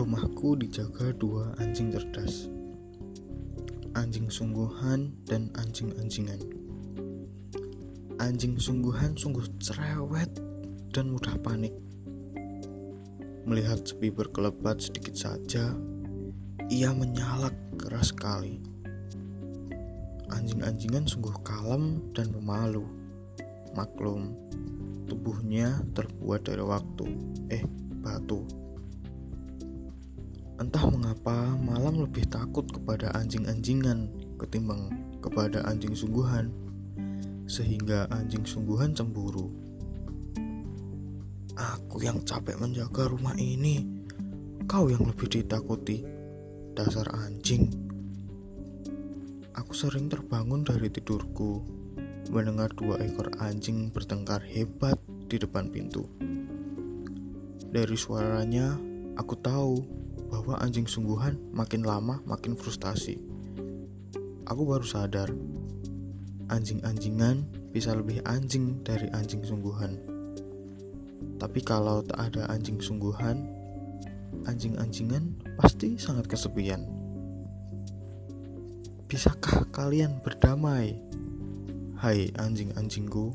Hatiku dijaga dua anjing cerdas. Anjing sungguhan dan anjing-anjingan. Anjing sungguhan sungguh cerewet dan mudah panik. Melihat sepi berkelebat sedikit saja, ia menyalak keras sekali. Anjing-anjingan sungguh kalem dan pemalu. Maklum, tubuhnya terbuat dari waktu, eh, batu. Entah mengapa malam lebih takut kepada anjing-anjingan ketimbang kepada anjing sungguhan, sehingga anjing sungguhan cemburu. Aku yang capek menjaga rumah ini, kau yang lebih ditakuti. Dasar anjing. Aku sering terbangun dari tidurku, mendengar dua ekor anjing bertengkar hebat di depan pintu. Dari suaranya, aku tahu bahwa anjing sungguhan makin lama makin frustasi. Aku baru sadar, anjing-anjingan bisa lebih anjing dari anjing sungguhan. Tapi kalau tak ada anjing sungguhan, anjing-anjingan pasti sangat kesepian. Bisakah kalian berdamai? Hai anjing-anjingku,